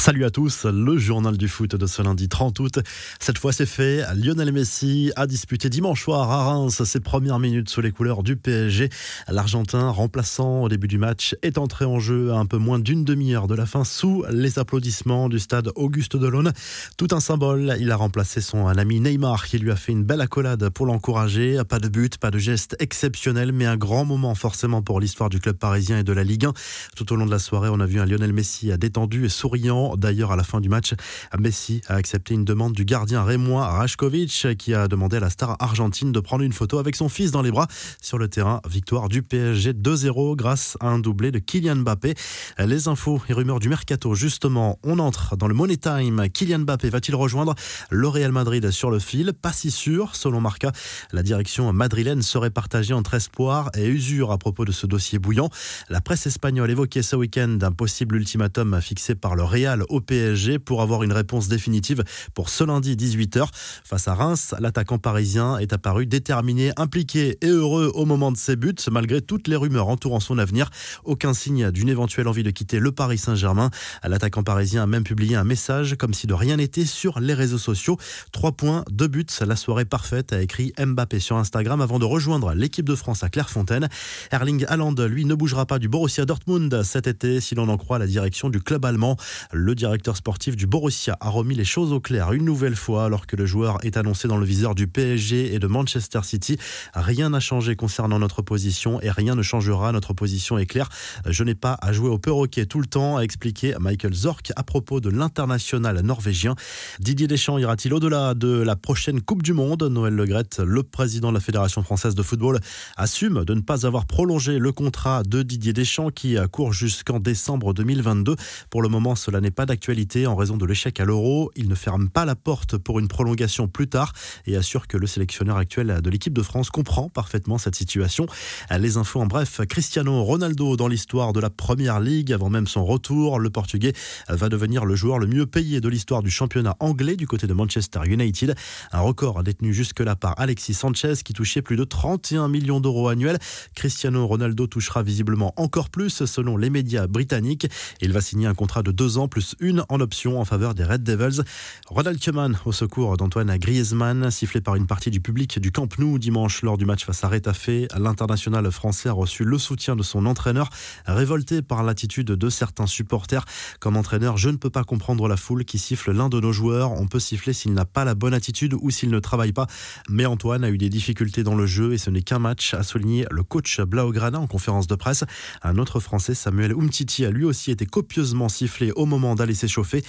Salut à tous, le journal du foot de ce lundi 30 août. Cette fois c'est fait, Lionel Messi a disputé dimanche soir à Reims ses premières minutes sous les couleurs du PSG. L'Argentin, remplaçant au début du match, est entré en jeu à un peu moins d'une demi-heure de la fin sous les applaudissements du stade Auguste Delaune. Tout un symbole, il a remplacé son ami Neymar qui lui a fait une belle accolade pour l'encourager. Pas de but, pas de geste exceptionnel, mais un grand moment forcément pour l'histoire du club parisien et de la Ligue 1. Tout au long de la soirée, on a vu un Lionel Messi détendu et souriant D'ailleurs, à la fin du match, Messi a accepté une demande du gardien rémois Rajkovic qui a demandé à la star argentine de prendre une photo avec son fils dans les bras sur le terrain. Victoire du PSG 2-0 grâce à un doublé de Kylian Mbappé. Les infos et rumeurs du mercato, justement, on entre dans le Money Time. Kylian Mbappé va-t-il rejoindre le Real Madrid sur le fil? Pas si sûr, selon Marca. La direction madrilène serait partagée entre espoir et usure à propos de ce dossier bouillant. La presse espagnole évoquait ce week-end un possible ultimatum fixé par le Real au PSG pour avoir une réponse définitive pour ce lundi 18h. Face à Reims, l'attaquant parisien est apparu déterminé, impliqué et heureux au moment de ses buts, malgré toutes les rumeurs entourant son avenir. Aucun signe d'une éventuelle envie de quitter le Paris Saint-Germain. L'attaquant parisien a même publié un message comme si de rien n'était sur les réseaux sociaux. Trois points, deux buts, la soirée parfaite, a écrit Mbappé sur Instagram avant de rejoindre l'équipe de France à Clairefontaine. Erling Haaland, lui, ne bougera pas du Borussia Dortmund cet été, si l'on en croit la direction du club allemand. Le directeur sportif du Borussia a remis les choses au clair une nouvelle fois alors que le joueur est annoncé dans le viseur du PSG et de Manchester City. Rien n'a changé concernant notre position et rien ne changera. Notre position est claire. Je n'ai pas à jouer au perroquet tout le temps, a expliqué Michael Zorc à propos de l'international norvégien. Didier Deschamps ira-t-il au-delà de la prochaine Coupe du Monde? Noël Legrette, le président de la Fédération française de football, assume de ne pas avoir prolongé le contrat de Didier Deschamps qui court jusqu'en décembre 2022. Pour le moment, cela n'est pas d'actualité en raison de l'échec à l'Euro. Il ne ferme pas la porte pour une prolongation plus tard et assure que le sélectionneur actuel de l'équipe de France comprend parfaitement cette situation. Les infos en bref, Cristiano Ronaldo dans l'histoire de la Première Ligue avant même son retour, le Portugais va devenir le joueur le mieux payé de l'histoire du championnat anglais du côté de Manchester United. Un record détenu jusque-là par Alexis Sanchez qui touchait plus de 31 millions d'euros annuels. Cristiano Ronaldo touchera visiblement encore plus selon les médias britanniques. Il va signer un contrat de deux ans plus une en option en faveur des Red Devils. Ronald Koeman au secours d'Antoine Griezmann, sifflé par une partie du public du Camp Nou dimanche lors du match face à Retafe. L'international français a reçu le soutien de son entraîneur, révolté par l'attitude de certains supporters. Comme entraîneur, je ne peux pas comprendre la foule qui siffle l'un de nos joueurs. On peut siffler s'il n'a pas la bonne attitude ou s'il ne travaille pas. Mais Antoine a eu des difficultés dans le jeu et ce n'est qu'un match, a souligné le coach Blaugrana en conférence de presse. Un autre Français, Samuel Umtiti, a lui aussi été copieusement sifflé au moment d'aller s'échauffer.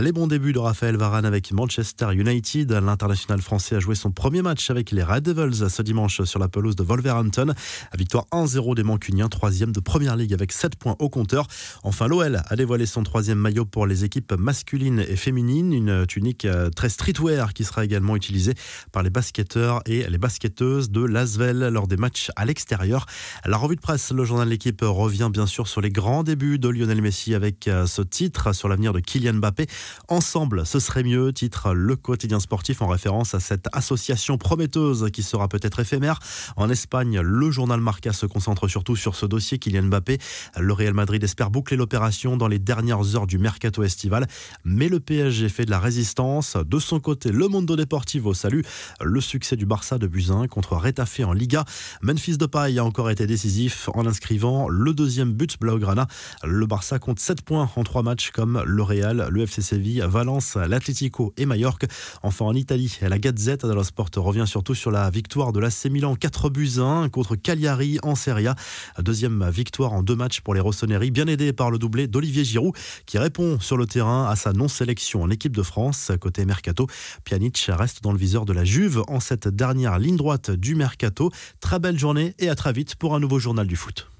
Les bons débuts de Raphaël Varane avec Manchester United. L'international français a joué son premier match avec les Red Devils ce dimanche sur la pelouse de Wolverhampton. Victoire 1-0 des Mancuniens, troisième de Première Ligue avec 7 points au compteur. Enfin, l'OL a dévoilé son troisième maillot pour les équipes masculines et féminines. Une tunique euh, très streetwear qui sera également utilisée par les basketteurs et les basketteuses de Lasvel lors des matchs à l'extérieur. La revue de presse, le journal de l'équipe revient bien sûr sur les grands débuts de Lionel Messi avec euh, ce titre sur l'avenir de Kylian Mbappé. Ensemble, ce serait mieux, titre le quotidien sportif en référence à cette association prometteuse qui sera peut-être éphémère. En Espagne, le journal Marca se concentre surtout sur ce dossier Kylian Mbappé. Le Real Madrid espère boucler l'opération dans les dernières heures du mercato estival, mais le PSG fait de la résistance. De son côté, le Mondo Deportivo salue le succès du Barça de Buzyn contre Retafe en Liga. Memphis Depay a encore été décisif en inscrivant le deuxième but Blaugrana. Le Barça compte 7 points en 3 matchs comme le Real, le FC Séville, Valence, l'Atlético et Majorque. Enfin en Italie, la Gazette dello Sport revient surtout sur la victoire de l'AC Milan 4 buts 1 contre Cagliari en Serie A. Deuxième victoire en deux matchs pour les Rossoneri, bien aidé par le doublé d'Olivier Giroud qui répond sur le terrain à sa non-sélection en équipe de France. Côté Mercato, Pjanic reste dans le viseur de la Juve en cette dernière ligne droite du Mercato. Très belle journée et à très vite pour un nouveau journal du foot.